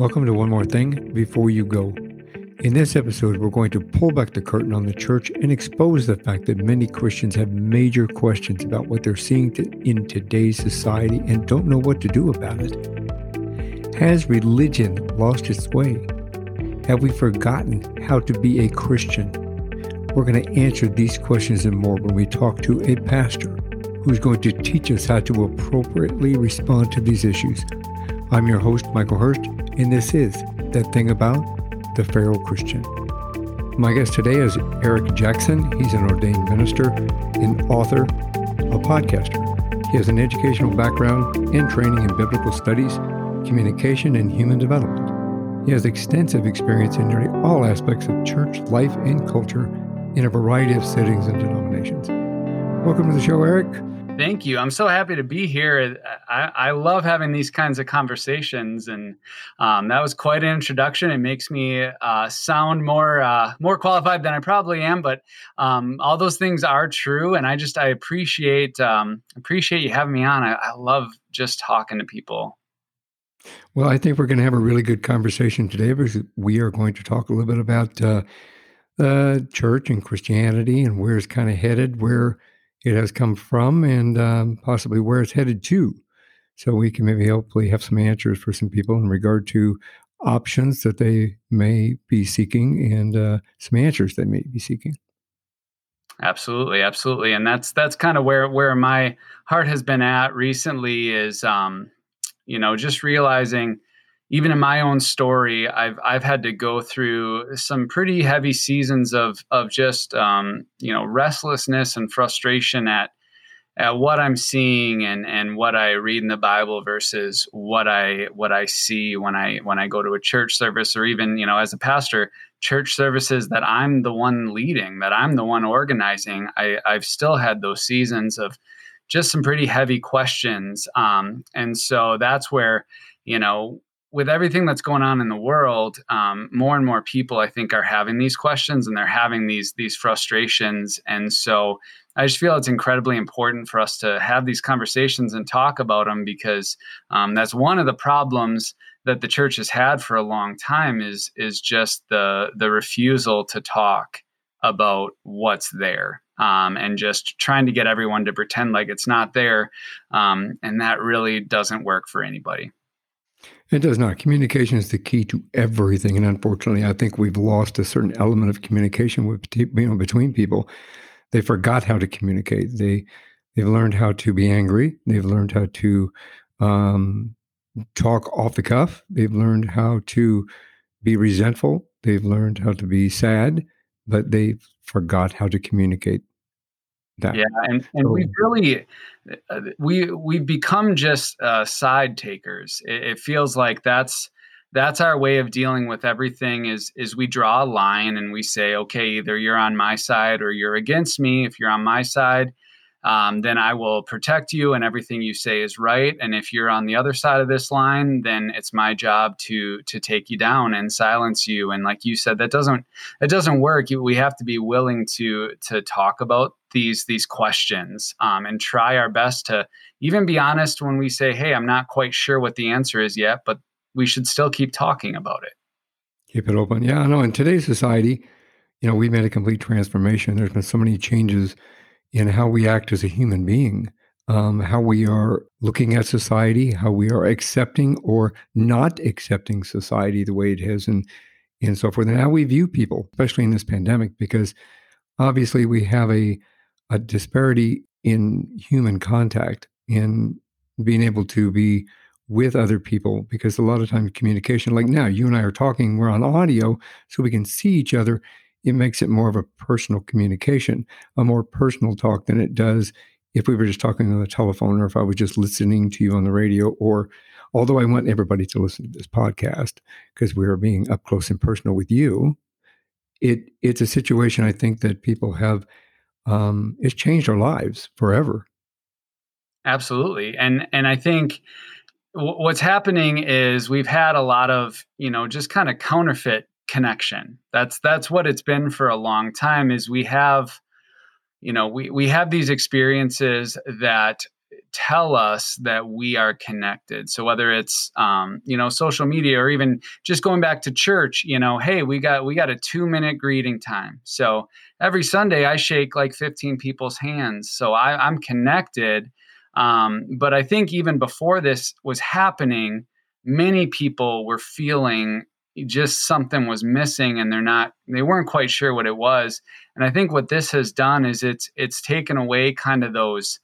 Welcome to One More Thing Before You Go. In this episode, we're going to pull back the curtain on the church and expose the fact that many Christians have major questions about what they're seeing to, in today's society and don't know what to do about it. Has religion lost its way? Have we forgotten how to be a Christian? We're going to answer these questions and more when we talk to a pastor who's going to teach us how to appropriately respond to these issues. I'm your host, Michael Hurst, and this is That Thing About the Feral Christian. My guest today is Eric Jackson. He's an ordained minister, an author, a podcaster. He has an educational background and training in biblical studies, communication, and human development. He has extensive experience in nearly all aspects of church life and culture in a variety of settings and denominations. Welcome to the show, Eric. Thank you. I'm so happy to be here. I, I love having these kinds of conversations, and um, that was quite an introduction. It makes me uh, sound more uh, more qualified than I probably am, but um, all those things are true, and I just I appreciate um, appreciate you having me on. I, I love just talking to people. Well, I think we're going to have a really good conversation today because we are going to talk a little bit about uh, the church and Christianity and where it's kind of headed, where it has come from and um, possibly where it's headed to. So we can maybe hopefully have some answers for some people in regard to options that they may be seeking and uh, some answers they may be seeking. Absolutely, absolutely, and that's that's kind of where where my heart has been at recently is, um, you know, just realizing even in my own story, I've I've had to go through some pretty heavy seasons of of just um, you know restlessness and frustration at at what I'm seeing and and what I read in the Bible versus what I what I see when I when I go to a church service or even you know as a pastor church services that I'm the one leading that I'm the one organizing. I I've still had those seasons of just some pretty heavy questions, um, and so that's where you know with everything that's going on in the world, um, more and more people I think are having these questions and they're having these these frustrations, and so I just feel it's incredibly important for us to have these conversations and talk about them because um, that's one of the problems that the church has had for a long time is is just the the refusal to talk about what's there um, and just trying to get everyone to pretend like it's not there, um, and that really doesn't work for anybody. It does not. Communication is the key to everything, and unfortunately, I think we've lost a certain element of communication with you know between people. They forgot how to communicate. They they've learned how to be angry. They've learned how to um, talk off the cuff. They've learned how to be resentful. They've learned how to be sad, but they forgot how to communicate that. Yeah, and, and so, we really uh, we we've become just uh, side takers. It, it, feels like that's that's our way of dealing with everything. Is is we draw a line and we say, okay, either you're on my side or you're against me. If you're on my side, um, then I will protect you and everything you say is right. And if you're on the other side of this line, then it's my job to to take you down and silence you. And like you said, that doesn't that doesn't work. We have to be willing to to talk about these these questions um, and try our best to even be honest when we say, "Hey, I'm not quite sure what the answer is yet," but we should still keep talking about it. Keep it open. Yeah, I know. In today's society, you know, we've made a complete transformation. There's been so many changes in how we act as a human being, um, how we are looking at society, how we are accepting or not accepting society the way it is, and and so forth, and how we view people, especially in this pandemic, because obviously we have a a disparity in human contact in being able to be with other people because a lot of times communication like now you and i are talking we're on audio so we can see each other it makes it more of a personal communication, a more personal talk than it does if we were just talking on the telephone or if I was just listening to you on the radio or although I want everybody to listen to this podcast because we are being up close and personal with you, it it's a situation I think that people have um, it's changed our lives forever. Absolutely, and and I think what's happening is we've had a lot of you know just kind of counterfeit connection. That's that's what it's been for a long time is we have you know we we have these experiences that tell us that we are connected. So whether it's um, you know social media or even just going back to church, you know, hey, we got we got a two minute greeting time. So every Sunday I shake like 15 people's hands. So I, I'm connected. Um, but I think even before this was happening, many people were feeling just something was missing and they're not they weren't quite sure what it was and i think what this has done is it's it's taken away kind of those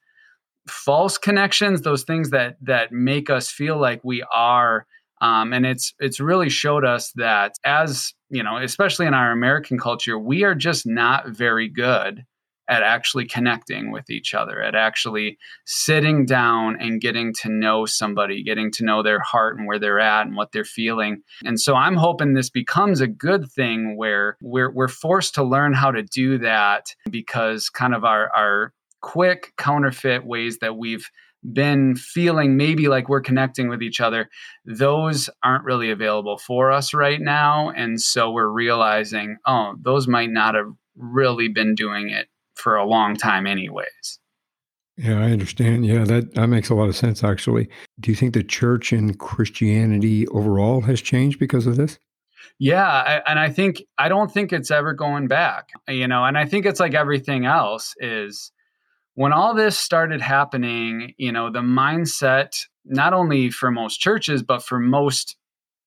false connections those things that that make us feel like we are um, and it's it's really showed us that as you know especially in our american culture we are just not very good at actually connecting with each other, at actually sitting down and getting to know somebody, getting to know their heart and where they're at and what they're feeling. And so I'm hoping this becomes a good thing where we're we're forced to learn how to do that because kind of our our quick counterfeit ways that we've been feeling maybe like we're connecting with each other, those aren't really available for us right now. And so we're realizing, oh, those might not have really been doing it for a long time, anyways. Yeah, I understand. Yeah, that, that makes a lot of sense, actually. Do you think the church and Christianity overall has changed because of this? Yeah, I, and I think I don't think it's ever going back. You know, and I think it's like everything else is when all this started happening, you know, the mindset not only for most churches but for most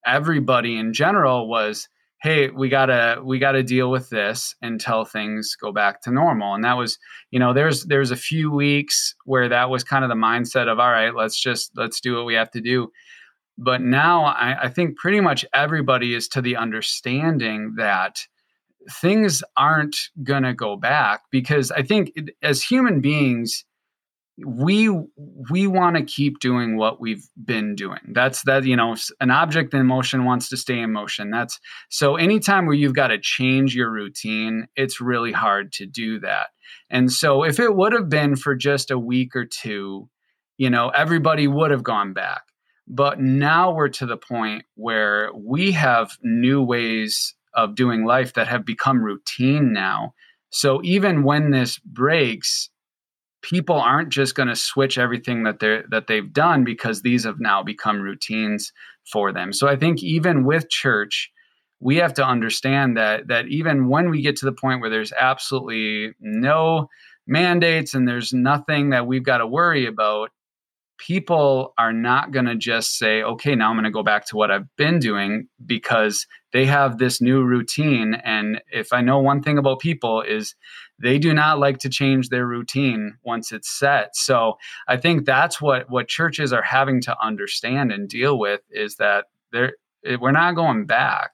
everybody in general was hey we gotta we gotta deal with this until things go back to normal. And that was you know there's there's a few weeks where that was kind of the mindset of all right let's just let's do what we have to do. But now I, I think pretty much everybody is to the understanding that things aren't gonna go back because i think as human beings we we want to keep doing what we've been doing. That's that you know an object in motion wants to stay in motion. That's so anytime where you've got to change your routine it's really hard to do that. And so if it would have been for just a week or two you know everybody would have gone back. But now we're to the point where we have new ways of doing life that have become routine now. So even when this breaks people aren't just going to switch everything that they're that they've done because these have now become routines for them. So i think even with church we have to understand that that even when we get to the point where there's absolutely no mandates and there's nothing that we've got to worry about people are not going to just say, okay, now I'm going to go back to what I've been doing because they have this new routine. And if I know one thing about people is they do not like to change their routine once it's set. So I think that's what, what churches are having to understand and deal with is that they're, eh, we're not going back.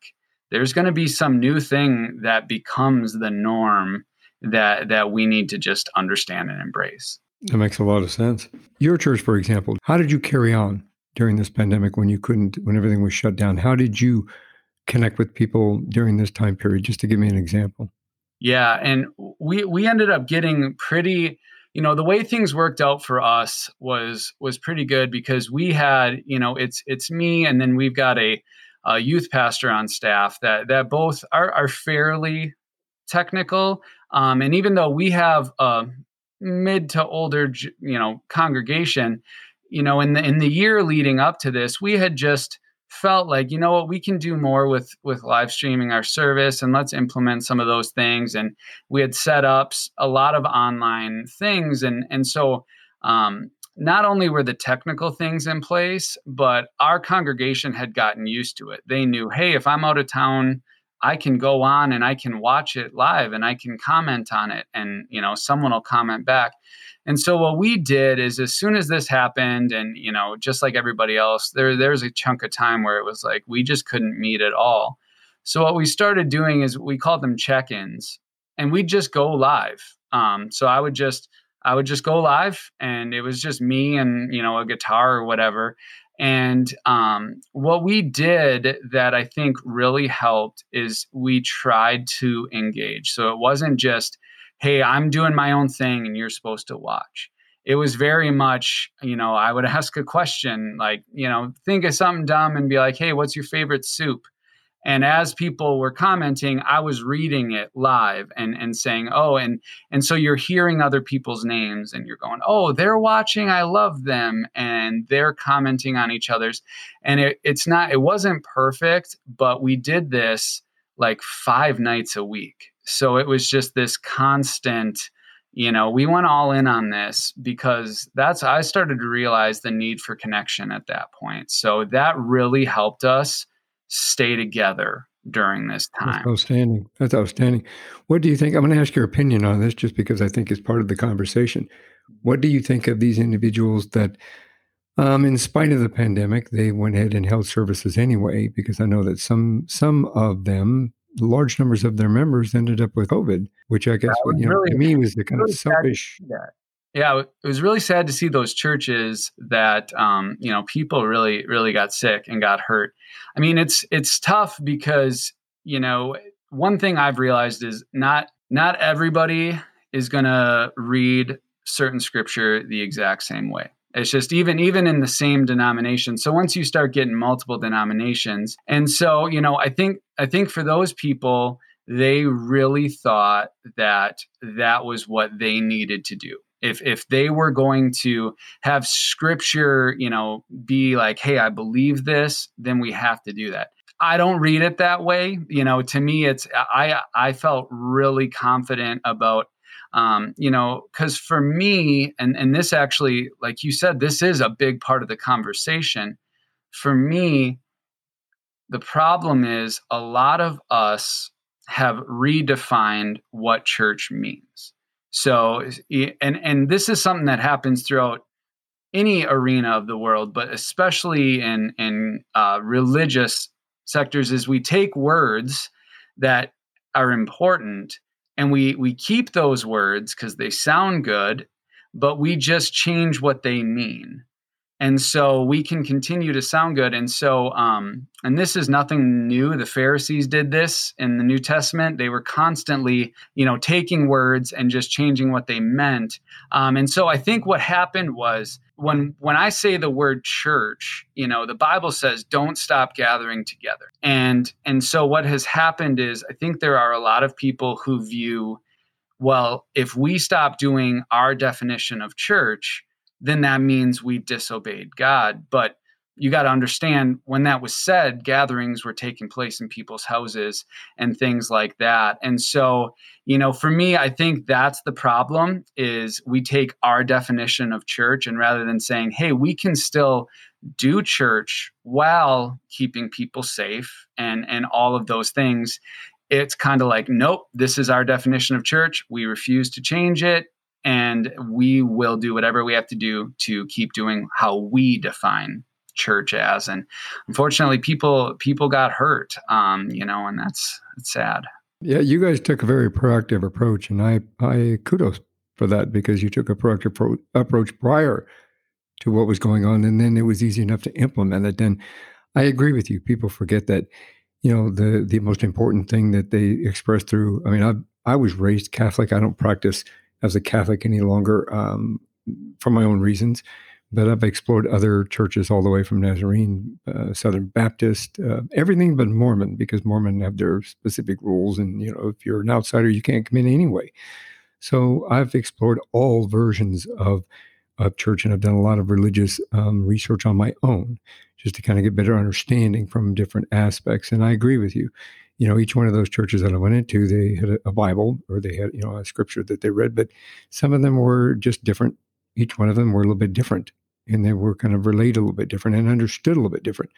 There's going to be some new thing that becomes the norm that, that we need to just understand and embrace. That makes a lot of sense. Your church, for example, how did you carry on during this pandemic when you couldn't, when everything was shut down? How did you connect with people during this time period? Just to give me an example. Yeah, and we we ended up getting pretty. You know, the way things worked out for us was was pretty good because we had, you know, it's it's me, and then we've got a, a youth pastor on staff that that both are are fairly technical. Um, and even though we have a, mid to older you know congregation you know in the in the year leading up to this we had just felt like you know what we can do more with with live streaming our service and let's implement some of those things. And we had set up a lot of online things. And and so um, not only were the technical things in place but our congregation had gotten used to it. They knew hey if i'm out of town I can go on and I can watch it live and I can comment on it. And you know someone will comment back. And so what we did is as soon as this happened and you know just like everybody else there there's a chunk of time where it was like we just couldn't meet at all. So what we started doing is we called them check-ins and we'd just go live. Um, so I would just I would just go live and it was just me and you know a guitar or whatever and um, what we did that I think really helped is we tried to engage. So it wasn't just, hey, I'm doing my own thing and you're supposed to watch. It was very much, you know, I would ask a question like, you know, think of something dumb and be like, hey, what's your favorite soup? and as people were commenting i was reading it live and and saying oh and and so you're hearing other people's names and you're going oh they're watching i love them and they're commenting on each other's and it, it's not it wasn't perfect but we did this like five nights a week so it was just this constant you know we went all in on this because that's i started to realize the need for connection at that point. So that really helped us stay together during this time. that's outstanding. That's outstanding. What do you think i'm going to ask your opinion on this just because i think it's part of the conversation. What do you think of these individuals that um, in spite of the pandemic they went ahead and held services anyway because i know that some some of them large numbers of their members ended up with COVID, which I guess what, you know, really, to me was the kind really of selfish. Yeah, it was really sad to see those churches that um, you know people really really got sick and got hurt. I mean, it's it's tough because you know one thing I've realized is not not everybody is going to read certain scripture the exact same way. It's just even even in the same denomination. So once you start getting multiple denominations, and so you know, I think I think for those people, they really thought that that was what they needed to do. If if they were going to have scripture, you know, be like, "Hey, I believe this," then we have to do that. I don't read it that way. You know, to me, it's I I felt really confident about um, you know because for me and and this actually like you said this is a big part of the conversation. For me the problem is a lot of us have redefined what church means. So and and this is something that happens throughout any arena of the world but especially in in uh, religious sectors is we take words that are important and we we keep those words because they sound good but we just change what they mean and so we can continue to sound good. And so um and this is nothing new. The pharisees did this in the new testament. They were constantly you know taking words and just changing what they meant. Um and so i think what happened was when when i say the word church you know the bible says don't stop gathering together. And and so what has happened is i think there are a lot of people who view well if we stop doing our definition of church then that means we disobeyed God. But you got to understand when that was said, gatherings were taking place in people's houses and things like that. And so, you know, for me, I think that's the problem is we take our definition of church and rather than saying, hey, we can still do church while keeping people safe and and all of those things it's kind of like nope this is our definition of church we refuse to change it and we will do whatever we have to do to keep doing how we define church as. And unfortunately people people got hurt um you know and that's it's sad. Yeah you guys took a very proactive approach and i i kudos for that because you took a proactive pro- approach prior to what was going on and then it was easy enough to implement it. Then i agree with you. People forget that you know the the most important thing that they express through i mean i i was raised catholic. I don't practice as a Catholic any longer um, for my own reasons. But I've explored other churches all the way from Nazarene, uh, Southern Baptist, uh, everything but Mormon, because Mormon have their specific rules, and you know if you're an outsider, you can't come in anyway. So I've explored all versions of of church, and I've done a lot of religious um, research on my own, just to kind of get better understanding from different aspects. And I agree with you you know, each one of those churches that I went into, they had a, Bible or they had, you know, a scripture that they read, but some of them were just different. Each one of them were a little bit different and they were kind of relayed a little bit different and understood a little bit different.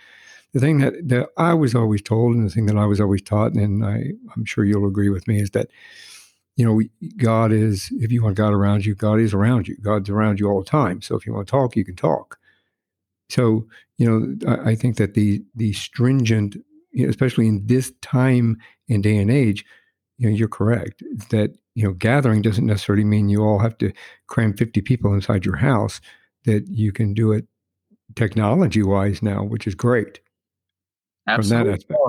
The thing that, that I was always told and the thing that I was always taught, and I, I'm sure you'll agree with me, is that, you know, God is, if you want God around you, God is around you. God's around you all the time. So if you want to talk, you can talk. So, you know, I, I think that the the stringent especially in this time and day and age, you know, you're correct that you know gathering doesn't necessarily mean you all have to cram 50 people inside your house. That you can do it technology wise now, which is great. Absolutely. From that aspect.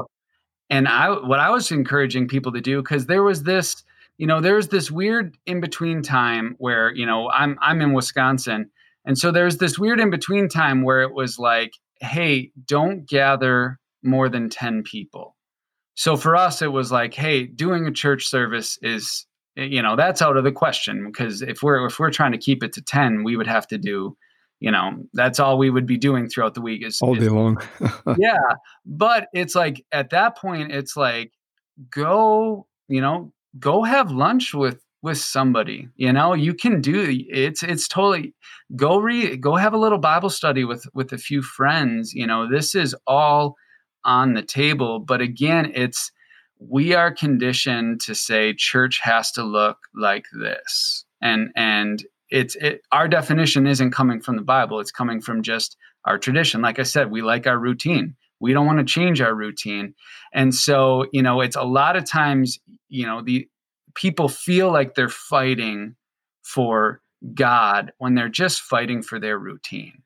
And I, what I was encouraging people to do, because there was this, you know, there's this weird in between time where, you know, I'm I'm in Wisconsin, and so there's this weird in between time where it was like, hey, don't gather more than 10 people. so for us it was like hey doing a church service is eh, you know that's out of the question because if we're if we're trying to keep it to 10 we would have to do you know that's all we would be doing throughout the week is all day is, long. Yeah but it's like at that point it's like go you know go have lunch with with somebody you know? You can do it's it's totally go read go have a little bible study with with a few friends you know? This is all on the table but again it's we are conditioned to say church has to look like this. And and it's it, our definition isn't coming from the bible. It's coming from just our tradition. Like i said we like our routine. We don't want to change our routine. And so you know it's a lot of times you know the people feel like they're fighting for god when they're just fighting for their routine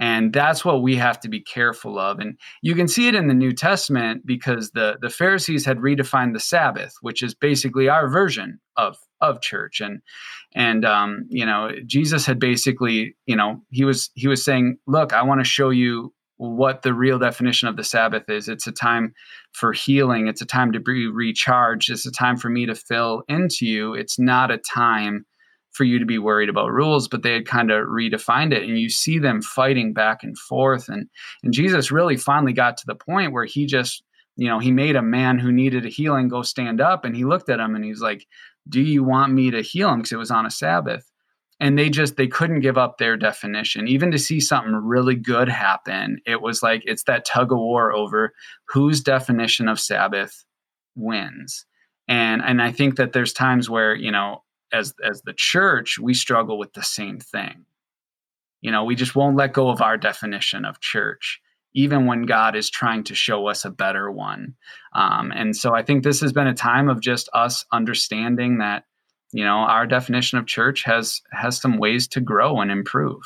and that's what we have to be careful of. And you can see it in the new testament because the the pharisees had redefined the sabbath which is basically our version of of church. And and um, you know jesus had basically you know he was he was saying look i want to show you what the real definition of the sabbath is. It's a time for healing. It's a time to be recharged. It's a time for me to fill into you. It's not a time for you to be worried about rules, but they had kind of redefined it. And you see them fighting back and forth. And, and Jesus really finally got to the point where he just, you know, he made a man who needed a healing go stand up and he looked at him and he's like, Do you want me to heal him? Because it was on a Sabbath. And they just they couldn't give up their definition. Even to see something really good happen, it was like it's that tug of war over whose definition of Sabbath wins. And and I think that there's times where, you know, as as the church we struggle with the same thing. You know we just won't let go of our definition of church even when god is trying to show us a better one. Um, and so i think this has been a time of just us understanding that you know our definition of church has has some ways to grow and improve.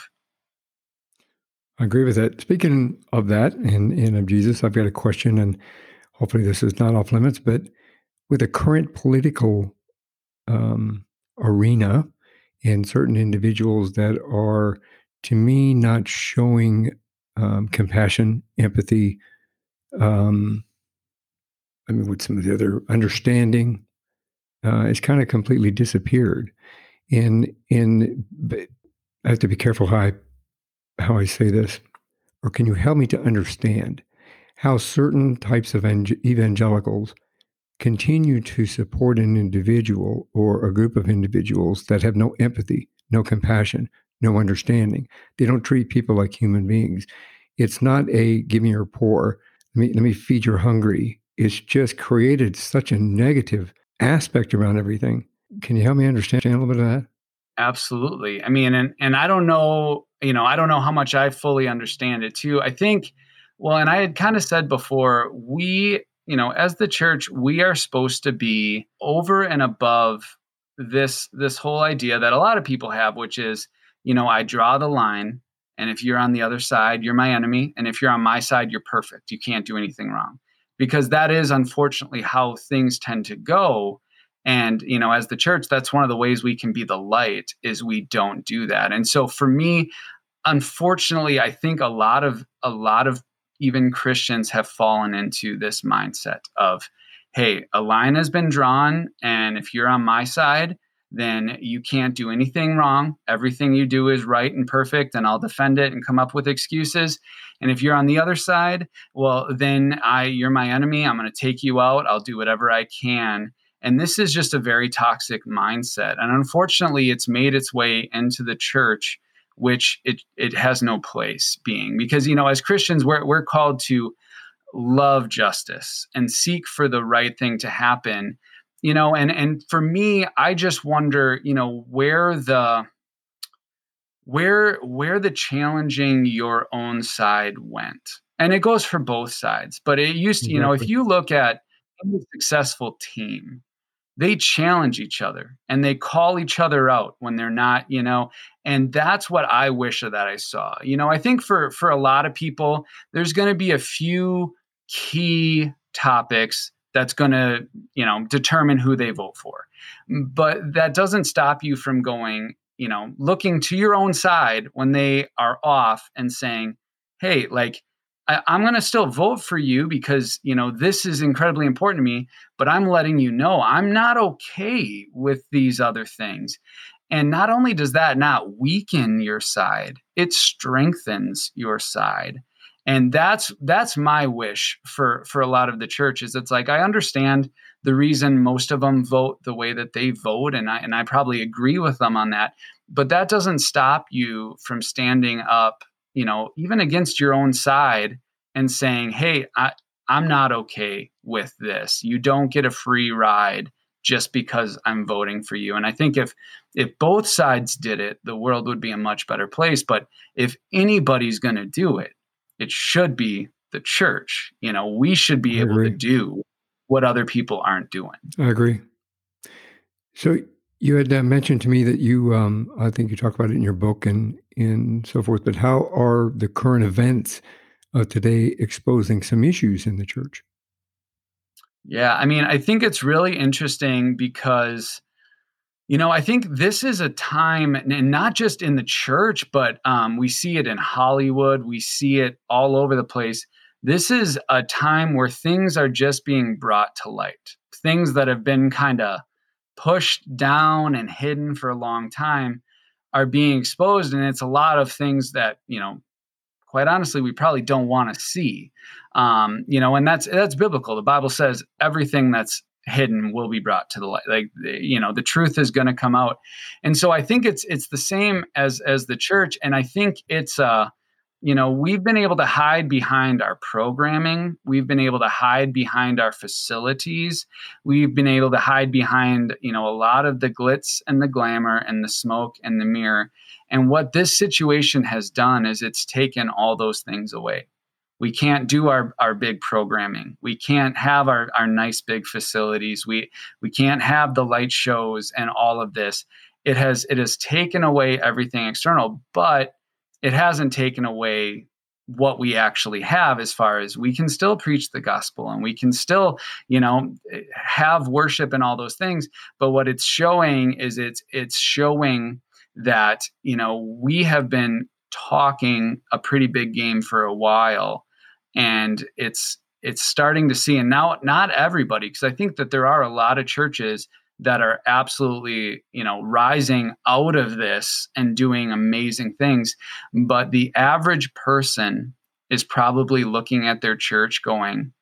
I agree with that. Speaking of that and, of jesus i've got a question and hopefully this is not off limits but with the current political um, arena and certain individuals that are, to me, not showing um, compassion, empathy. Um, I mean, with some of the other understanding, uh, it's kind of completely disappeared. And and I have to be careful how I how I say this, or can you help me to understand how certain types of evangelicals continue to support an individual or a group of individuals that have no empathy, no compassion, no understanding. They don't treat people like human beings. It's not a give me your poor, let me let me feed your hungry. It's just created such a negative aspect around everything. Can you help me understand a little bit of that? Absolutely. I mean, and and I don't know, you know, I don't know how much I fully understand it too. I think well, and I had kind of said before, we you know, as the church, we are supposed to be over and above this this whole idea that a lot of people have, which is, you know, I draw the line, and if you're on the other side, you're my enemy, and if you're on my side, you're perfect. You can't do anything wrong, because that is unfortunately how things tend to go. And you know, as the church, that's one of the ways we can be the light is we don't do that. And so for me, unfortunately, I think a lot of a lot of even Christians have fallen into this mindset of, hey, a line has been drawn, and if you're on my side, then you can't do anything wrong. Everything you do is right and perfect, and I'll defend it and come up with excuses. And if you're on the other side, well, then I you're my enemy. I'm going to take you out. I'll do whatever I can. And this is just a very toxic mindset. And unfortunately, it's made its way into the church which it it has no place being. Because you know as Christians we're we're called to love justice and seek for the right thing to happen you know and and for me I just wonder you know where the where where the challenging your own side went. And it goes for both sides but it used to, you know if you look at a successful team they challenge each other and they call each other out when they're not you know? And that's what i wish that i saw. You know i think for for a lot of people there's going to be a few key topics that's going to you know determine who they vote for. But that doesn't stop you from going you know looking to your own side when they are off and saying hey like I, I'm going to still vote for you because, you know, this is incredibly important to me, but I'm letting you know I'm not okay with these other things. And not only does that not weaken your side, it strengthens your side. And that's that's my wish for for a lot of the churches. It's like I understand the reason most of them vote the way that they vote and I and I probably agree with them on that. But that doesn't stop you from standing up you know, even against your own side and saying, hey, I, I'm not okay with this. You don't get a free ride just because I'm voting for you. And I think if if both sides did it, the world would be a much better place. But if anybody's going to do it, it should be the church. You know, we should be I able agree. to do what other people aren't doing. I agree. So you had uh, mentioned to me that you, um, I think you talk about it in your book and and so forth. But how are the current events of today exposing some issues in the church? Yeah, I mean, I think it's really interesting because, you know, I think this is a time, and not just in the church, but um, we see it in Hollywood, we see it all over the place. This is a time where things are just being brought to light, things that have been kind of pushed down and hidden for a long time are being exposed and it's a lot of things that you know quite honestly we probably don't want to see. Um, you know and that's that's biblical. The bible says everything that's hidden will be brought to the light. Like you know the truth is going to come out. And so i think it's it's the same as as the church and i think it's uh you know, we've been able to hide behind our programming. We've been able to hide behind our facilities. We've been able to hide behind, you know, a lot of the glitz and the glamour and the smoke and the mirror. And what this situation has done is it's taken all those things away. We can't do our, our big programming. We can't have our, our nice big facilities. We we can't have the light shows and all of this. It has it has taken away everything external, but it hasn't taken away what we actually have as far as we can still preach the gospel and we can still you know have worship and all those things. But what it's showing is it's it's showing that you know we have been talking a pretty big game for a while and it's it's starting to see and now not everybody because i think that there are a lot of churches that are absolutely you know rising out of this and doing amazing things. But the average person is probably looking at their church going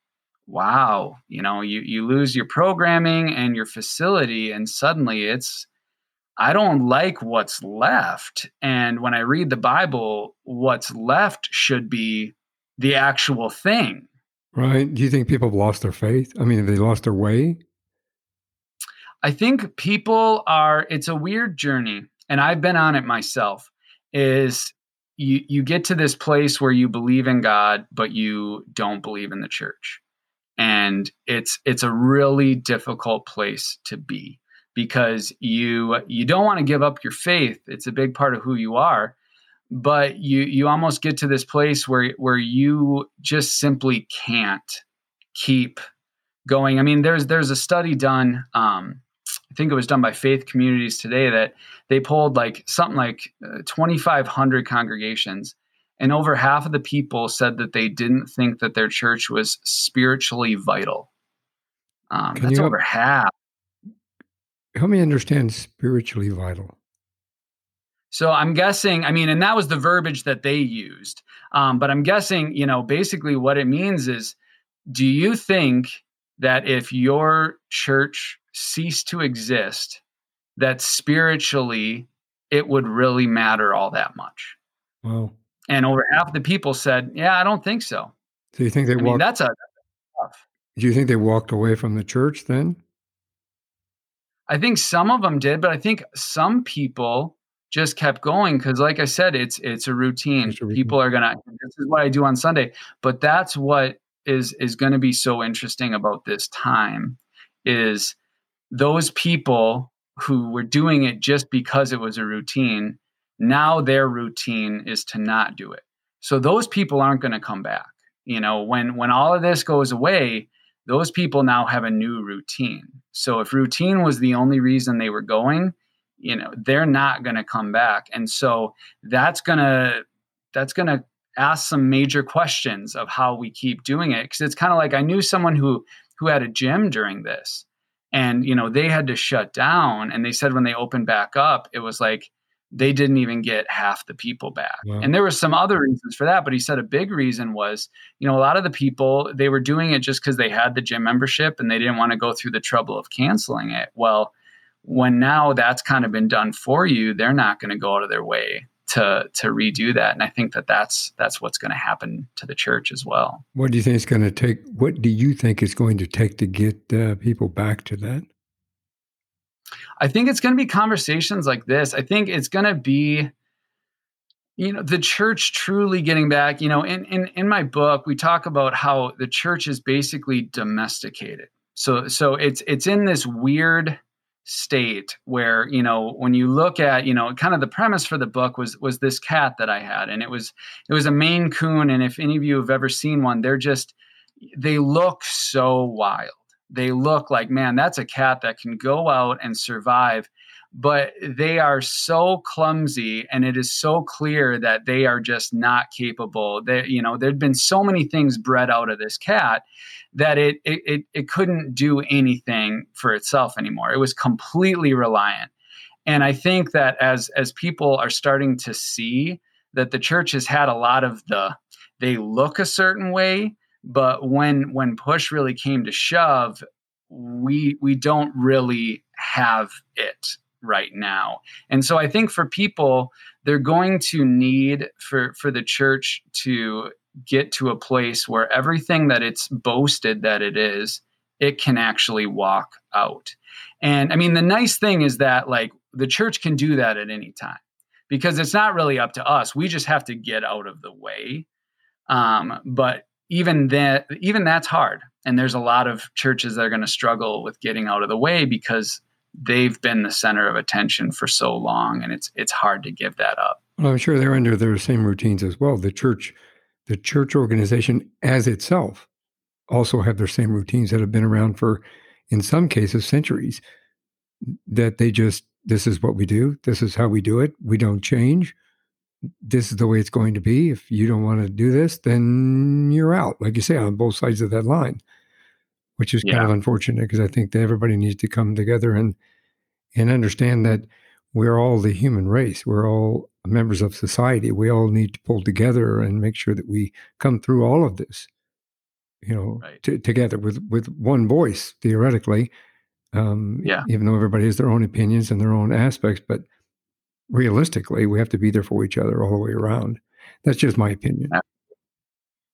wow you know you you lose your programming and your facility and suddenly it's i don't like what's left. And when i read the bible what's left should be the actual thing. Right. Do you think people have lost their faith? I mean they lost their way I think people are, it's a weird journey, and I've been on it myself. Is you you get to this place where you believe in God, but you don't believe in the church. And it's it's a really difficult place to be because you you don't want to give up your faith. It's a big part of who you are, but you you almost get to this place where where you just simply can't keep going. I mean, there's there's a study done um, think it was done by Faith Communities today that they polled like something like uh, 2,500 congregations, and over half of the people said that they didn't think that their church was spiritually vital. Um, that's over half. Help me understand spiritually vital. So I'm guessing, I mean, and that was the verbiage that they used. Um, but I'm guessing, you know, basically what it means is do you think that if your church ceased to exist, that spiritually it would really matter all that much. Wow. And over half the people said, "Yeah, I don't think so." So you think they I walked? Mean, that's a tough. Do you think they walked away from the church then? I think some of them did, but I think some people just kept going because, like I said, it's it's a routine. It's a routine. People are gonna. This is what I do on Sunday, but that's what is is going to be so interesting about this time is those people who were doing it just because it was a routine, now their routine is to not do it. So those people aren't going to come back. You know, when when all of this goes away, those people now have a new routine. So if routine was the only reason they were going, you know, they're not going to come back. And so that's going to that's going to ask some major questions of how we keep doing it. Because it's kind of like I knew someone who who had a gym during this and you know they had to shut down and they said when they opened back up it was like they didn't even get half the people back. Wow. and there were some other reasons for that but he said a big reason was you know a lot of the people they were doing it just because they had the gym membership and they didn't want to go through the trouble of canceling it. Well when now that's kind of been done for you they're not going to go out of their way to to redo that. And i think that that's that's what's going to happen to the church as well. What do you think it's going to take what do you think it's going to take to get uh, people back to that? I think it's going to be conversations like this. I think it's going to be you know the church truly getting back you know in, in in my book we talk about how the church is basically domesticated. So so it's it's in this weird state where you know when you look at you know kind of the premise for the book was was this cat that i had and it was it was a maine coon and if any of you have ever seen one they're just they look so wild. They look like man that's a cat that can go out and survive but they are so clumsy and it is so clear that they are just not capable. They, you know there'd been so many things bred out of this cat that it, it it couldn't do anything for itself anymore it was completely reliant and i think that as as people are starting to see that the church has had a lot of the they look a certain way but when when push really came to shove we we don't really have it right now. And so I think for people, they're going to need for for the church to get to a place where everything that it's boasted that it is, it can actually walk out. And I mean, the nice thing is that like the church can do that at any time because it's not really up to us. We just have to get out of the way. Um, but even that, even that's hard. And there's a lot of churches that are going to struggle with getting out of the way because they've been the center of attention for so long and it's it's hard to give that up well i'm sure they're under their same routines as well the church the church organization as itself also have their same routines that have been around for in some cases centuries. That they just this is what we do. This is how we do it. We don't change. This is the way it's going to be. If you don't want to do this then you're out. Like you say on both sides of that line which is yeah. kind of unfortunate because I think that everybody needs to come together and and understand that we're all the human race. We're all members of society. We all need to pull together and make sure that we come through all of this, you know, right. t- together with with one voice theoretically. Um, yeah. Even though everybody has their own opinions and their own aspects, but realistically, we have to be there for each other all the way around. That's just my opinion.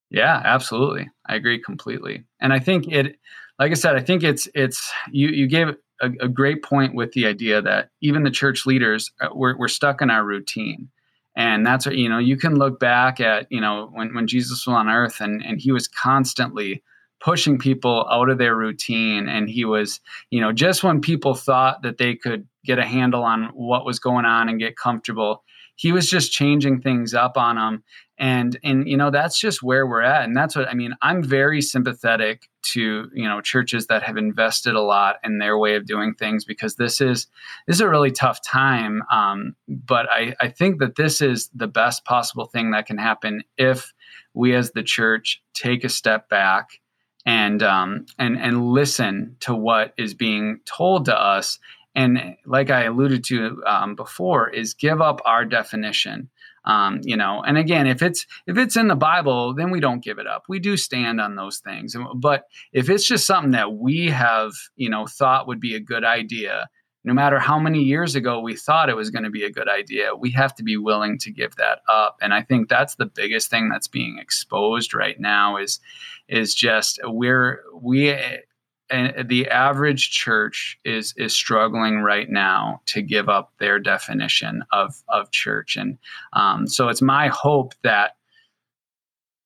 Yeah, absolutely. I agree completely. And I think it, like I said, I think it's it's you you gave a, a great point with the idea that even the church leaders uh, we're we're stuck in our routine. And that's what you know. You can look back at you know when when Jesus was on earth and and he was constantly pushing people out of their routine and he was you know just when people thought that they could get a handle on what was going on and get comfortable he was just changing things up on them and and you know that's just where we're at. And that's what i mean i'm very sympathetic to you know churches that have invested a lot in their way of doing things because this is this is a really tough time um, but I, I think that this is the best possible thing that can happen if we as the church take a step back and um, and and listen to what is being told to us and like i alluded to um, before is give up our definition um, you know and again if it's if it's in the bible then we don't give it up. We do stand on those things. But if it's just something that we have you know thought would be a good idea no matter how many years ago we thought it was going to be a good idea we have to be willing to give that up. And i think that's the biggest thing that's being exposed right now is is just we're we and the average church is is struggling right now to give up their definition of of church. And um, so it's my hope that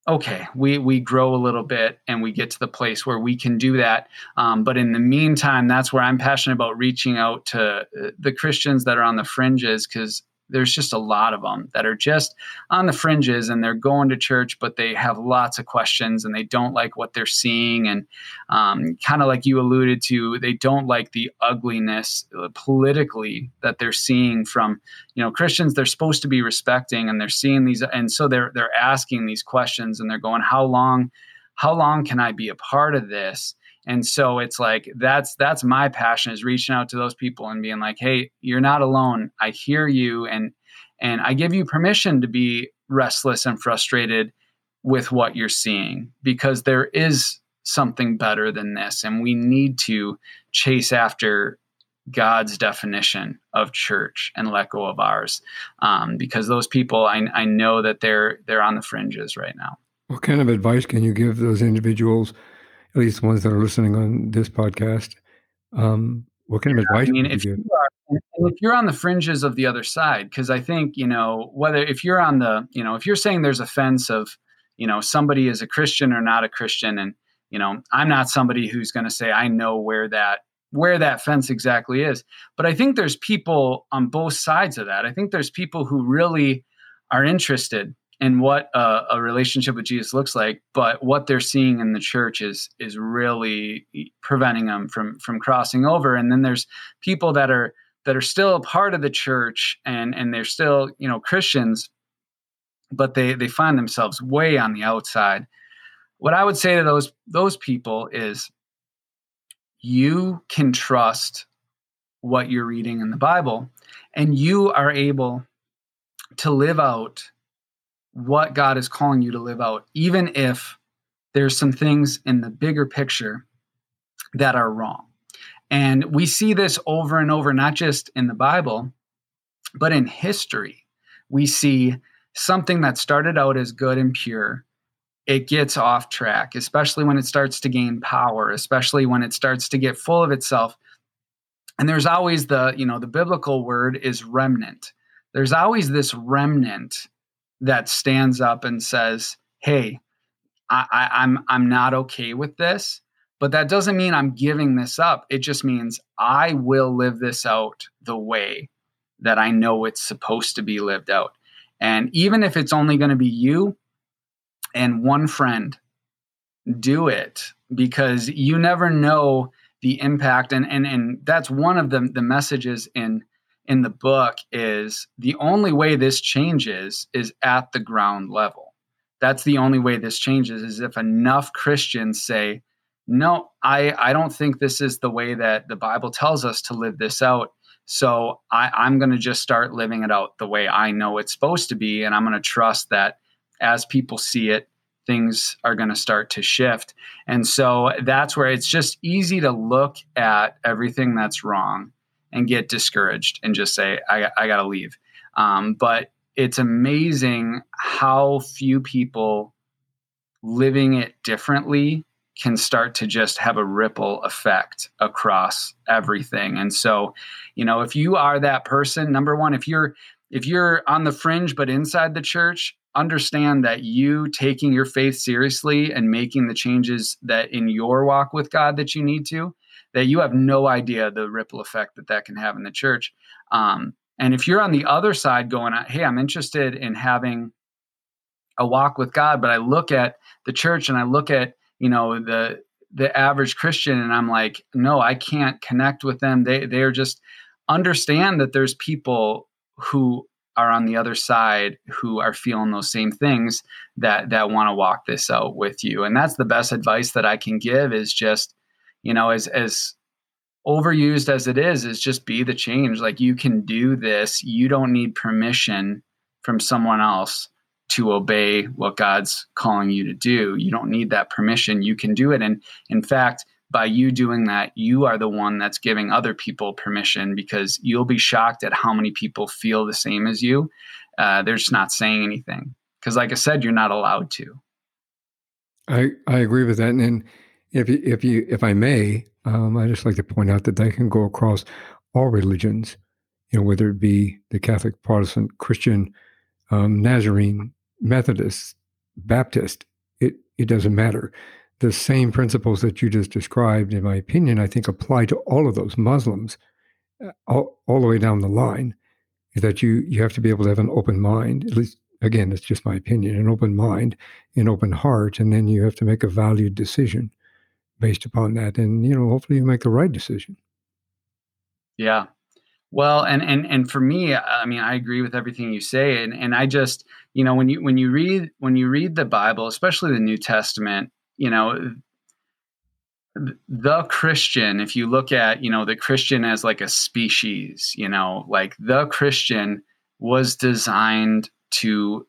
okay we we grow a little bit and we get to the place where we can do that. Um, but in the meantime that's where i'm passionate about reaching out to uh, the christians that are on the fringes because there's just a lot of them that are just on the fringes and they're going to church, but they have lots of questions and they don't like what they're seeing. And um, kind of like you alluded to, they don't like the ugliness uh, politically that they're seeing from, you know, Christians they're supposed to be respecting and they're seeing these. And so they're, they're asking these questions and they're going, how long, how long can I be a part of this? And so it's like that's that's my passion is reaching out to those people and being like hey you're not alone. I hear you and and i give you permission to be restless and frustrated with what you're seeing because there is something better than this and we need to chase after god's definition of church and let go of ours um, because those people I, I know that they're they're on the fringes right now. What kind of advice can you give those individuals at least the ones that are listening on this podcast. Um, what kind of advice? I mean, if you, you are, if you're on the fringes of the other side, because I think you know whether if you're on the you know if you're saying there's a fence of you know somebody is a Christian or not a Christian, and you know I'm not somebody who's going to say I know where that where that fence exactly is, but I think there's people on both sides of that. I think there's people who really are interested and what a, relationship with Jesus looks like, but what they're seeing in the church is is really preventing them from from crossing over. And then there's people that are that are still a part of the church and and they're still you know Christians, but they they find themselves way on the outside. What I would say to those those people is, you can trust what you're reading in the Bible, and you are able to live out what God is calling you to live out, even if there's some things in the bigger picture that are wrong. And we see this over and over, not just in the Bible, but in history. We see something that started out as good and pure. It gets off track, especially when it starts to gain power, especially when it starts to get full of itself. And there's always the, you know, the biblical word is remnant. There's always this remnant that stands up and says, "Hey, I, I, I'm I'm not okay with this." But that doesn't mean I'm giving this up. It just means I will live this out the way that I know it's supposed to be lived out. And even if it's only going to be you and one friend, do it because you never know the impact. And and and that's one of the the messages in in the book is the only way this changes is at the ground level. That's the only way this changes is if enough Christians say, no, I, I don't think this is the way that the Bible tells us to live this out. So I, I'm going to just start living it out the way I know it's supposed to be. And I'm going to trust that as people see it, things are going to start to shift. And so that's where it's just easy to look at everything that's wrong and get discouraged and just say, I, I got to leave. Um, but it's amazing how few people living it differently can start to just have a ripple effect across everything. And so, you know, if you are that person, number one, if you're if you're on the fringe but inside the church, understand that you taking your faith seriously and making the changes that in your walk with God that you need to that you have no idea the ripple effect that that can have in the church. Um, and if you're on the other side going, hey, I'm interested in having a walk with God, but I look at the church and I look at, you know, the the average Christian and I'm like, no, I can't connect with them. They they're just understand that there's people who are on the other side who are feeling those same things that that want to walk this out with you. And that's the best advice that I can give is just you know as as overused as it is is just be the change. Like you can do this. You don't need permission from someone else to obey what god's calling you to do. You don't need that permission. You can do it. And in fact by you doing that you are the one that's giving other people permission because you'll be shocked at how many people feel the same as you. Uh, they're just not saying anything. Because like i said you're not allowed to. I i agree with that. And if you, if you, if I may, um, I just like to point out that that can go across all religions, you know, whether it be the Catholic, Protestant, Christian, um, Nazarene, Methodist, Baptist. It it doesn't matter. The same principles that you just described, in my opinion, I think apply to all of those Muslims, uh, all, all the way down the line. is that you you have to be able to have an open mind. At least, again, it's just my opinion. An open mind, an open heart, and then you have to make a valued decision based upon that. And you know, hopefully, you make the right decision. Yeah. Well, and and and for me, I mean, I agree with everything you say, and and I just, you know, when you when you read when you read the Bible, especially the New Testament, you know, the Christian, if you look at, you know, the Christian as like a species, you know, like the Christian was designed to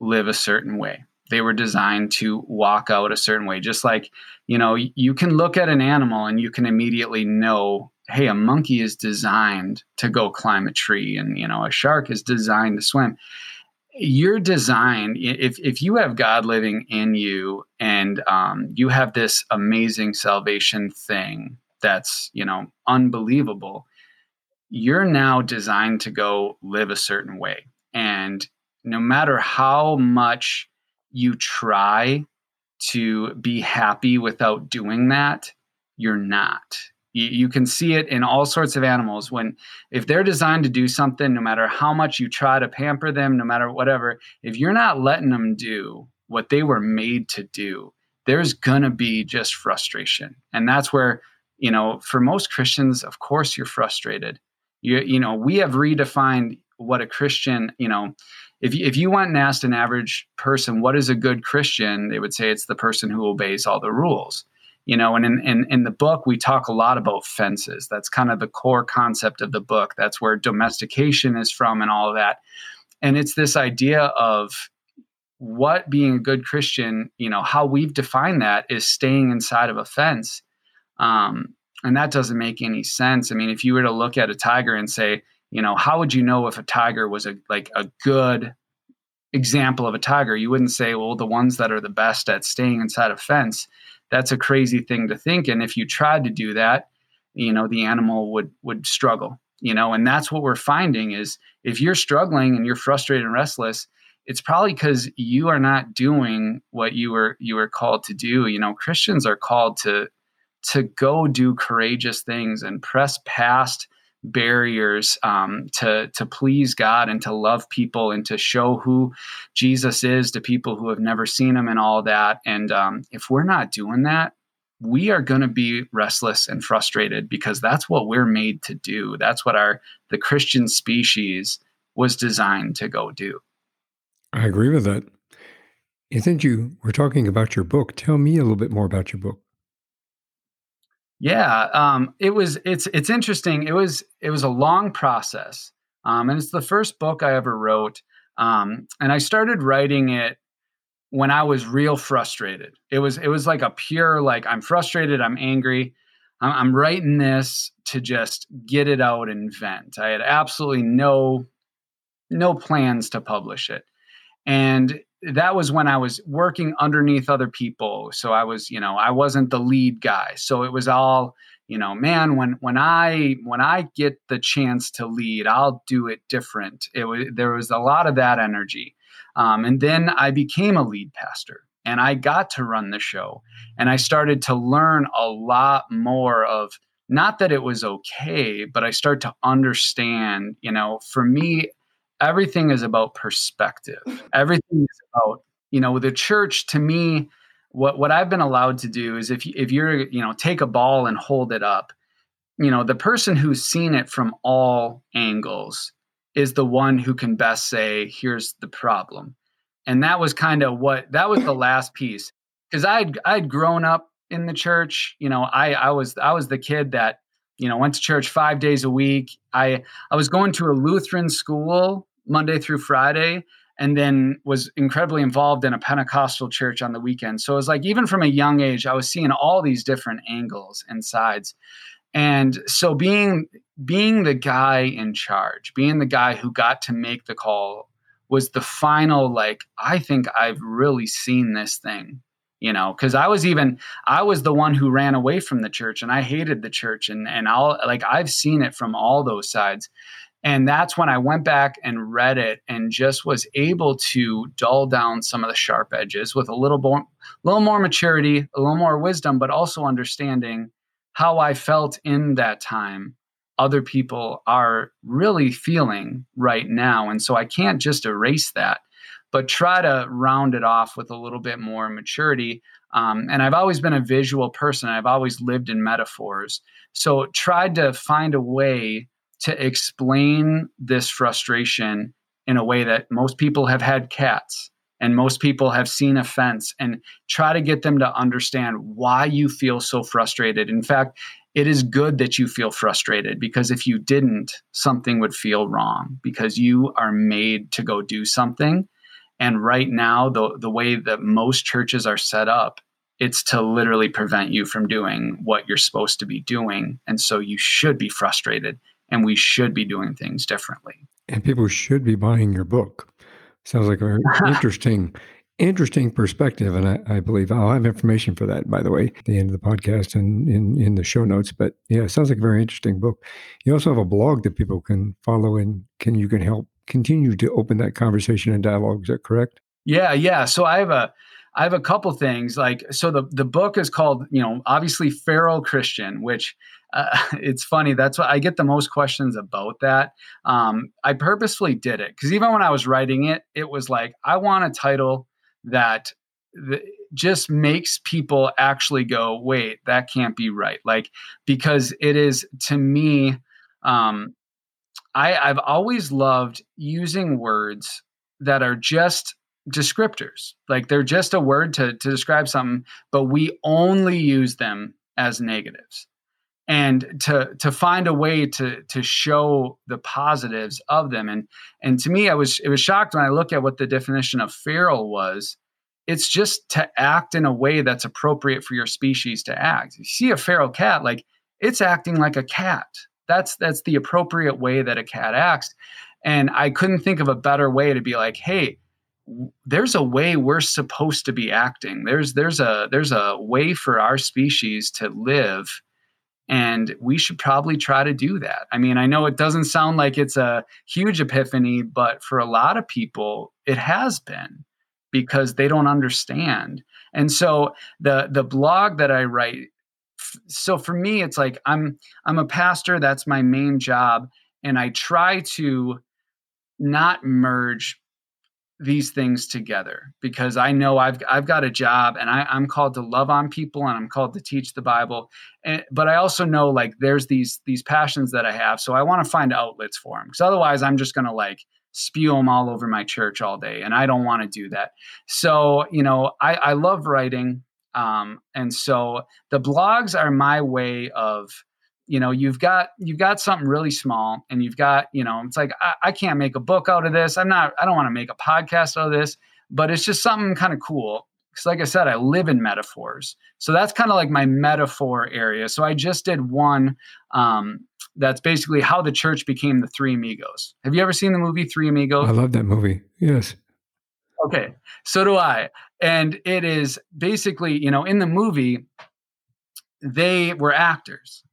live a certain way. They were designed to walk out a certain way. Just like, you know, you can look at an animal and you can immediately know, hey, a monkey is designed to go climb a tree and, you know, a shark is designed to swim you're designed if if you have god living in you and um, you have this amazing salvation thing that's you know unbelievable you're now designed to go live a certain way and no matter how much you try to be happy without doing that you're not. You, you can see it in all sorts of animals. When if they're designed to do something no matter how much you try to pamper them no matter whatever if you're not letting them do what they were made to do there's to be just frustration. And that's where you know for most christians of course you're frustrated. You you know we have redefined what a christian you know if you, if you went and asked an average person what is a good christian they would say it's the person who obeys all the rules. You know and in, in, in the book we talk a lot about fences. That's kind of the core concept of the book. That's where domestication is from and all of that. And it's this idea of what being a good christian you know how we've defined that is staying inside of a fence. Um, and that doesn't make any sense. I mean if you were to look at a tiger and say you know how would you know if a tiger was a like a good example of a tiger? You wouldn't say well the ones that are the best at staying inside a fence. That's a crazy thing to think and if you tried to do that you know the animal would would struggle you know? And that's what we're finding is if you're struggling and you're frustrated and restless it's probably because you are not doing what you were you were called to do. You know christians are called to to go do courageous things and press past barriers um, to to please God and to love people and to show who Jesus is to people who have never seen Him and all that. And um, if we're not doing that, we are going to be restless and frustrated because that's what we're made to do. That's what our the Christian species was designed to go do. I agree with that. And since you were talking about your book, tell me a little bit more about your book. Yeah, um, it was. It's it's interesting. It was it was a long process, um, and it's the first book I ever wrote. Um, and I started writing it when I was real frustrated. It was it was like a pure like I'm frustrated. I'm angry. I'm, I'm writing this to just get it out and vent. I had absolutely no no plans to publish it, and that was when I was working underneath other people. So I was, you know, I wasn't the lead guy. So it was all, you know, man, when when I when I get the chance to lead, I'll do it different. It was there was a lot of that energy. Um, and then I became a lead pastor and I got to run the show and I started to learn a lot more of not that it was okay, but I start to understand, you know, for me, everything is about perspective. Everything is about, you know, the church to me, what what I've been allowed to do is if if you're, you know, take a ball and hold it up, you know, the person who's seen it from all angles is the one who can best say, here's the problem. And that was kind of what that was the last piece. Because I'd I'd grown up in the church. You know, I I was I was the kid that you know went to church five days a week i i was going to a lutheran school Monday through Friday, and then was incredibly involved in a Pentecostal church on the weekend. So it was like, even from a young age, I was seeing all these different angles and sides. And so being being the guy in charge, being the guy who got to make the call was the final like I think I've really seen this thing you know because i was even i was the one who ran away from the church and i hated the church and and i'll like i've seen it from all those sides and that's when I went back and read it and just was able to dull down some of the sharp edges with a little more, little more maturity, a little more wisdom, but also understanding how I felt in that time other people are really feeling right now. And so I can't just erase that, but try to round it off with a little bit more maturity. Um, and I've always been a visual person, I've always lived in metaphors. So tried to find a way to explain this frustration in a way that most people have had cats and most people have seen a fence and try to get them to understand why you feel so frustrated. In fact, it is good that you feel frustrated because if you didn't, something would feel wrong because you are made to go do something. And right now, the, the way that most churches are set up, it's to literally prevent you from doing what you're supposed to be doing. And so you should be frustrated and we should be doing things differently. And people should be buying your book. Sounds like a very interesting, interesting perspective. And I, I, believe I'll have information for that, by the way, at the end of the podcast and in, in the show notes. But yeah, it sounds like a very interesting book. You also have a blog that people can follow and can you can help continue to open that conversation and dialogue. Is that correct? Yeah, yeah. So I have a I have a couple things like so the the book is called you know obviously feral Christian, which uh, it's funny. That's what I get the most questions about that. Um, I purposefully did it because even when I was writing it, it was like I want a title that th- just makes people actually go, "Wait, that can't be right." Like because it is to me. Um, I, I've always loved using words that are just descriptors. Like they're just a word to, to describe something, but we only use them as negatives. And to to find a way to to show the positives of them. And and to me, I was it was shocked when I look at what the definition of feral was. It's just to act in a way that's appropriate for your species to act. You see a feral cat, like it's acting like a cat. That's that's the appropriate way that a cat acts. And I couldn't think of a better way to be like, hey, there's a way we're supposed to be acting there's there's a there's a way for our species to live and we should probably try to do that. I mean i know it doesn't sound like it's a huge epiphany but for a lot of people it has been because they don't understand. And so the the blog that i write so for me it's like i'm i'm a pastor that's my main job and i try to not merge these things together because I know I've I've got a job and I, I'm called to love on people and I'm called to teach the Bible. And, but I also know like there's these these passions that I have, so I want to find outlets for them because otherwise I'm just gonna like spew them all over my church all day, and I don't want to do that. So you know I, I love writing, um, and so the blogs are my way of you know you've got you've got something really small and you've got you know it's like I, I can't make a book out of this. I'm not i don't want to make a podcast out of this but it's just something kind of cool. Because like i said i live in metaphors. So that's kind of like my metaphor area. So i just did one um, that's basically how the church became the three amigos. Have you ever seen the movie three amigos? I love that movie. Yes. Okay. So do i. And it is basically you know in the movie they were actors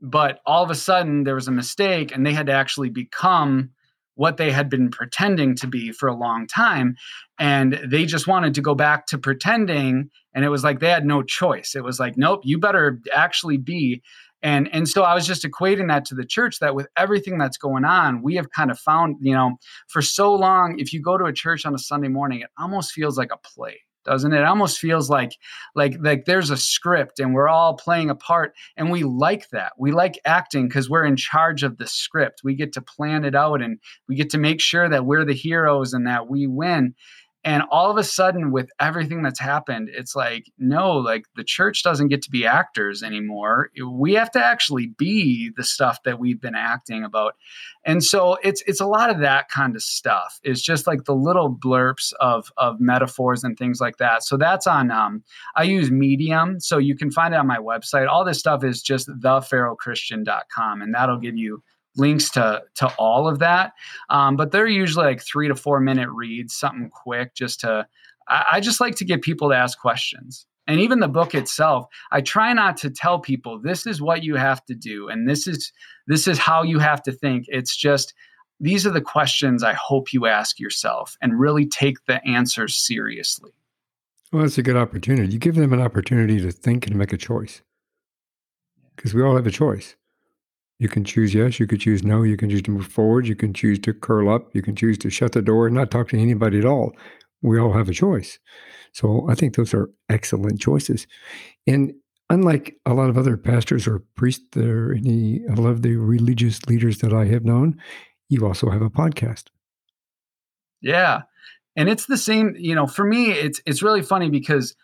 but all of a sudden there was a mistake and they had to actually become what they had been pretending to be for a long time and they just wanted to go back to pretending and it was like they had no choice. It was like nope you better actually be and and so i was just equating that to the church that with everything that's going on we have kind of found you know for so long if you go to a church on a sunday morning it almost feels like a play doesn't it? It almost feels like like like there's a script and we're all playing a part and we like that. We like acting because we're in charge of the script. We get to plan it out and we get to make sure that we're the heroes and that we win. And all of a sudden, with everything that's happened, it's like, no, like the church doesn't get to be actors anymore. We have to actually be the stuff that we've been acting about. And so it's it's a lot of that kind of stuff. It's just like the little blurps of of metaphors and things like that. So that's on um I use Medium. So you can find it on my website. All this stuff is just theferalchristian.com and that'll give you links to to all of that. Um, but they're usually like three to four minute reads, something quick, just to. I, I just like to get people to ask questions. And even the book itself, I try not to tell people this is what you have to do and this is this is how you have to think. It's just these are the questions I hope you ask yourself and really take the answers seriously. Well, that's a good opportunity. You give them an opportunity to think and make a choice because we all have a choice. You can choose yes, you could choose no, you can choose to move forward, you can choose to curl up, you can choose to shut the door and not talk to anybody at all. We all have a choice. So I think those are excellent choices. And unlike a lot of other pastors or priests or any a lot of the religious leaders that I have known, you also have a podcast. Yeah. And it's the same, you know, for me it's it's really funny because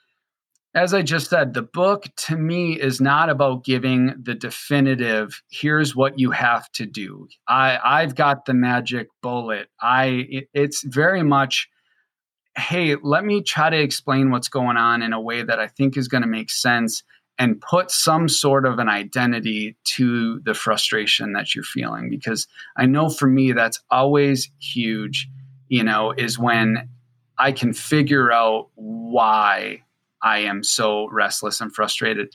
as I just said, the book to me is not about giving the definitive, here's what you have to do. I, I've got the magic bullet. I it, it's very much, hey, let me try to explain what's going on in a way that I think is going to make sense and put some sort of an identity to the frustration that you're feeling. Because I know for me that's always huge, you know, is when I can figure out why I am so restless and frustrated.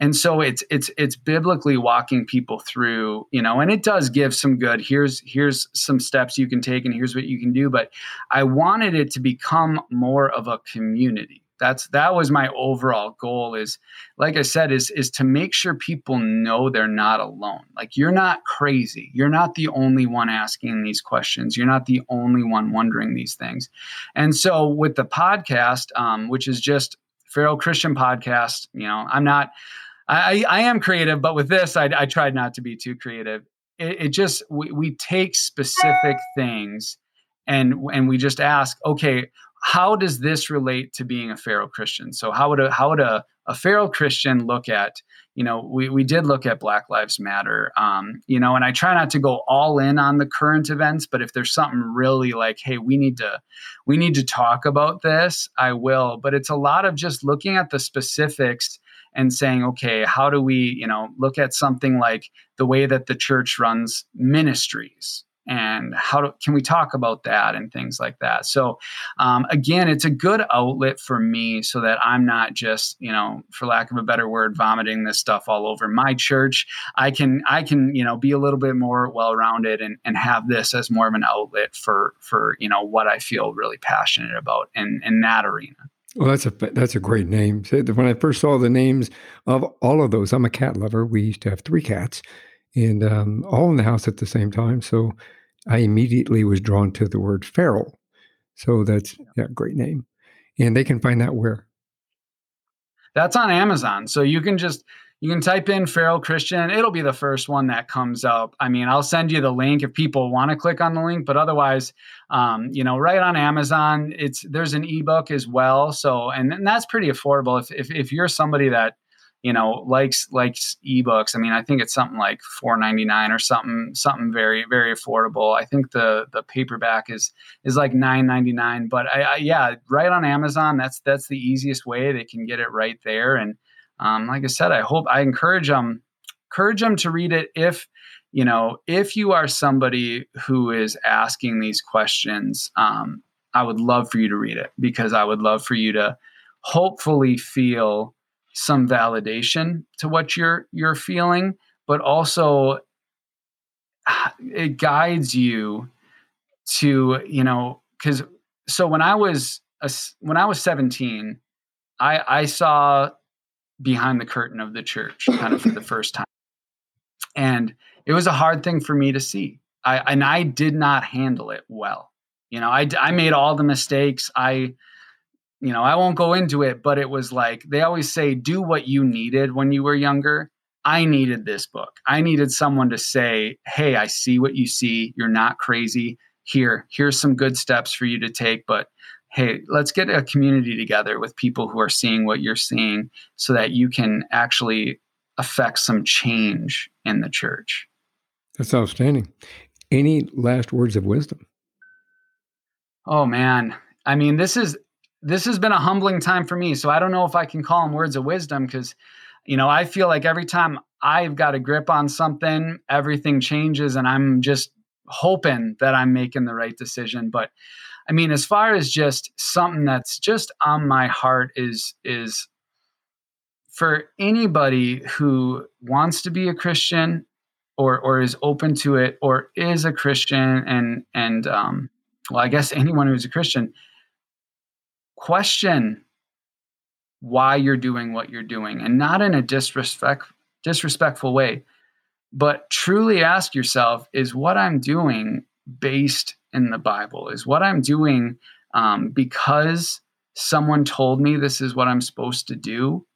And so it's it's it's biblically walking people through, you know, and it does give some good here's here's some steps you can take and here's what you can do, but I wanted it to become more of a community. That's that was my overall goal is like i said is is to make sure people know they're not alone. Like you're not crazy. You're not the only one asking these questions. You're not the only one wondering these things. And so with the podcast um, which is just Feral Christian podcast. You know, I'm not, I, I am creative, but with this, I, I tried not to be too creative. It, it just, we, we take specific things and, and we just ask, okay, how does this relate to being a feral Christian? So how would a, how would a, a feral Christian look at you know, we, we did look at Black Lives Matter, um, you know, and I try not to go all in on the current events, but if there's something really like, hey, we need to, we need to talk about this, I will. But it's a lot of just looking at the specifics and saying, okay, how do we, you know, look at something like the way that the church runs ministries, and how do, can we talk about that and things like that so um, again it's a good outlet for me so that i'm not just you know for lack of a better word vomiting this stuff all over my church i can i can you know be a little bit more well rounded and, and have this as more of an outlet for for you know what i feel really passionate about in in that arena well, that's a that's a great name. When I first saw the names of all of those, I'm a cat lover. We used to have three cats, and um, all in the house at the same time. So I immediately was drawn to the word feral. So that's yeah, great name. And they can find that where? That's on Amazon. So you can just you can type in feral Christian. It'll be the first one that comes up. I mean, I'll send you the link if people want to click on the link, but otherwise, um, you know, right on Amazon, it's there's an ebook as well. So and, and that's pretty affordable. If, if if you're somebody that you know likes likes ebooks. I mean i think it's something like 4.99 or something something very very affordable. I think the the paperback is is like 9.99 but I, I, yeah right on amazon that's that's the easiest way. They can get it right there. And um, like i said i hope i encourage them encourage them to read it if you know if you are somebody who is asking these questions um, i would love for you to read it because i would love for you to hopefully feel some validation to what you're you're feeling but also it guides you to you know because so when i was a, when i was 17 i i saw behind the curtain of the church kind of for the first time. And it was a hard thing for me to see. I and i did not handle it well. You know i i made all the mistakes. I you know, I won't go into it, but it was like they always say, do what you needed when you were younger. I needed this book. I needed someone to say, hey, I see what you see. You're not crazy. Here, here's some good steps for you to take. But hey, let's get a community together with people who are seeing what you're seeing so that you can actually affect some change in the church. That's outstanding. Any last words of wisdom? Oh, man. I mean, this is this has been a humbling time for me. So I don't know if I can call them words of wisdom because, you know, I feel like every time I've got a grip on something, everything changes and I'm just hoping that I'm making the right decision. But I mean, as far as just something that's just on my heart is, is for anybody who wants to be a Christian or, or is open to it or is a Christian and, and, um, well, I guess anyone who's a Christian, question why you're doing what you're doing and not in a disrespect disrespectful way but truly ask yourself is what I'm doing based in the Bible? Is what I'm doing um, because someone told me this is what I'm supposed to do?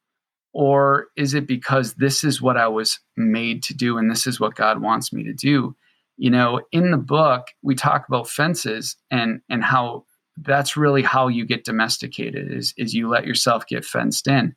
Or is it because this is what I was made to do and this is what God wants me to do? You know, in the book, we talk about fences and and how that's really how you get domesticated is, is you let yourself get fenced in.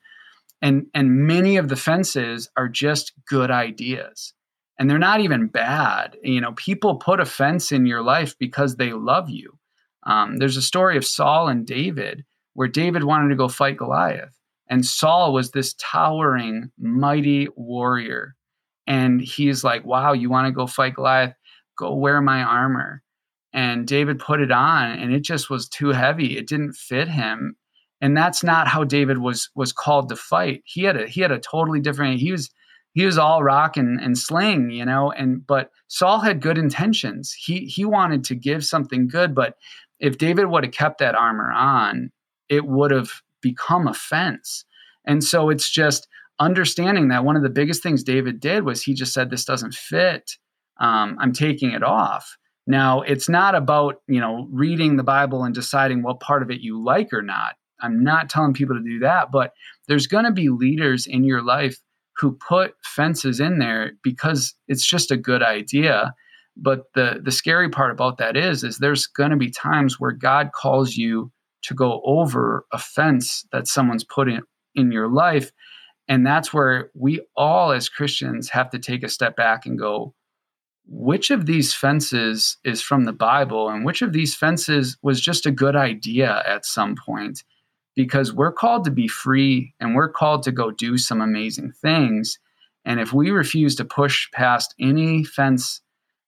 And and many of the fences are just good ideas and they're not even bad. You know, people put a fence in your life because they love you. Um, there's a story of Saul and David where David wanted to go fight Goliath, and Saul was this towering, mighty warrior. And he's like, Wow, you want to go fight Goliath? Go wear my armor. And David put it on, and it just was too heavy. It didn't fit him. And that's not how David was was called to fight. He had a he had a totally different. He was he was all rock and, and sling, you know, and but Saul had good intentions. He he wanted to give something good, but if David would have kept that armor on, it would have become a fence. And so it's just understanding that one of the biggest things David did was he just said, This doesn't fit. Um, I'm taking it off. Now, it's not about, you know, reading the Bible and deciding what part of it you like or not. I'm not telling people to do that, but there's going to be leaders in your life who put fences in there because it's just a good idea but the the scary part about that is is there's going to be times where god calls you to go over a fence that someone's put in in your life and that's where we all as christians have to take a step back and go which of these fences is from the bible and which of these fences was just a good idea at some point because we're called to be free and we're called to go do some amazing things. And if we refuse to push past any fence,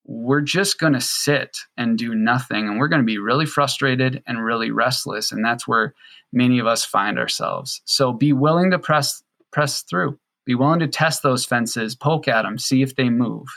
we're just going to sit and do nothing. And we're going to be really frustrated and really restless. And that's where many of us find ourselves. So be willing to press press through. Be willing to test those fences, poke at them, see if they move.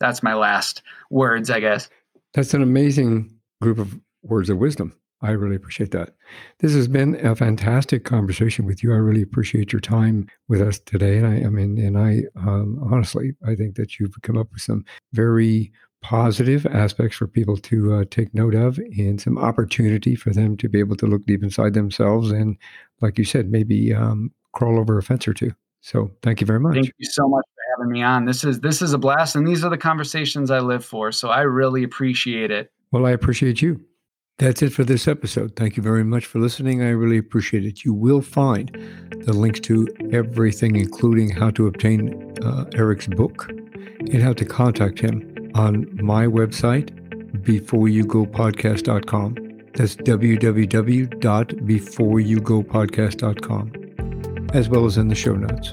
That's my last words, I guess. That's an amazing group of words of wisdom. I really appreciate that. This has been a fantastic conversation with you. I really appreciate your time with us today. And I, I mean, and I um, honestly, I think that you've come up with some very positive aspects for people to uh, take note of and some opportunity for them to be able to look deep inside themselves and, like you said, maybe um, crawl over a fence or two. So thank you very much. Thank you so much having me on. This is this is a blast, and these are the conversations I live for. So I really appreciate it. Well, I appreciate you. That's it for this episode. Thank you very much for listening. I really appreciate it. You will find the links to everything, including how to obtain uh, Eric's book and how to contact him on my website, beforeyougopodcast.com. That's www.beforeyougopodcast.com, as well as in the show notes.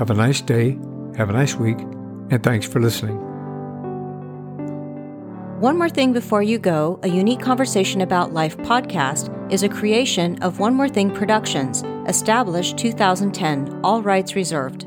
have a nice day, have a nice week, and thanks for listening. One More Thing Before You Go, a unique conversation about life podcast, is a creation of One More Thing Productions, established 2010, all rights reserved.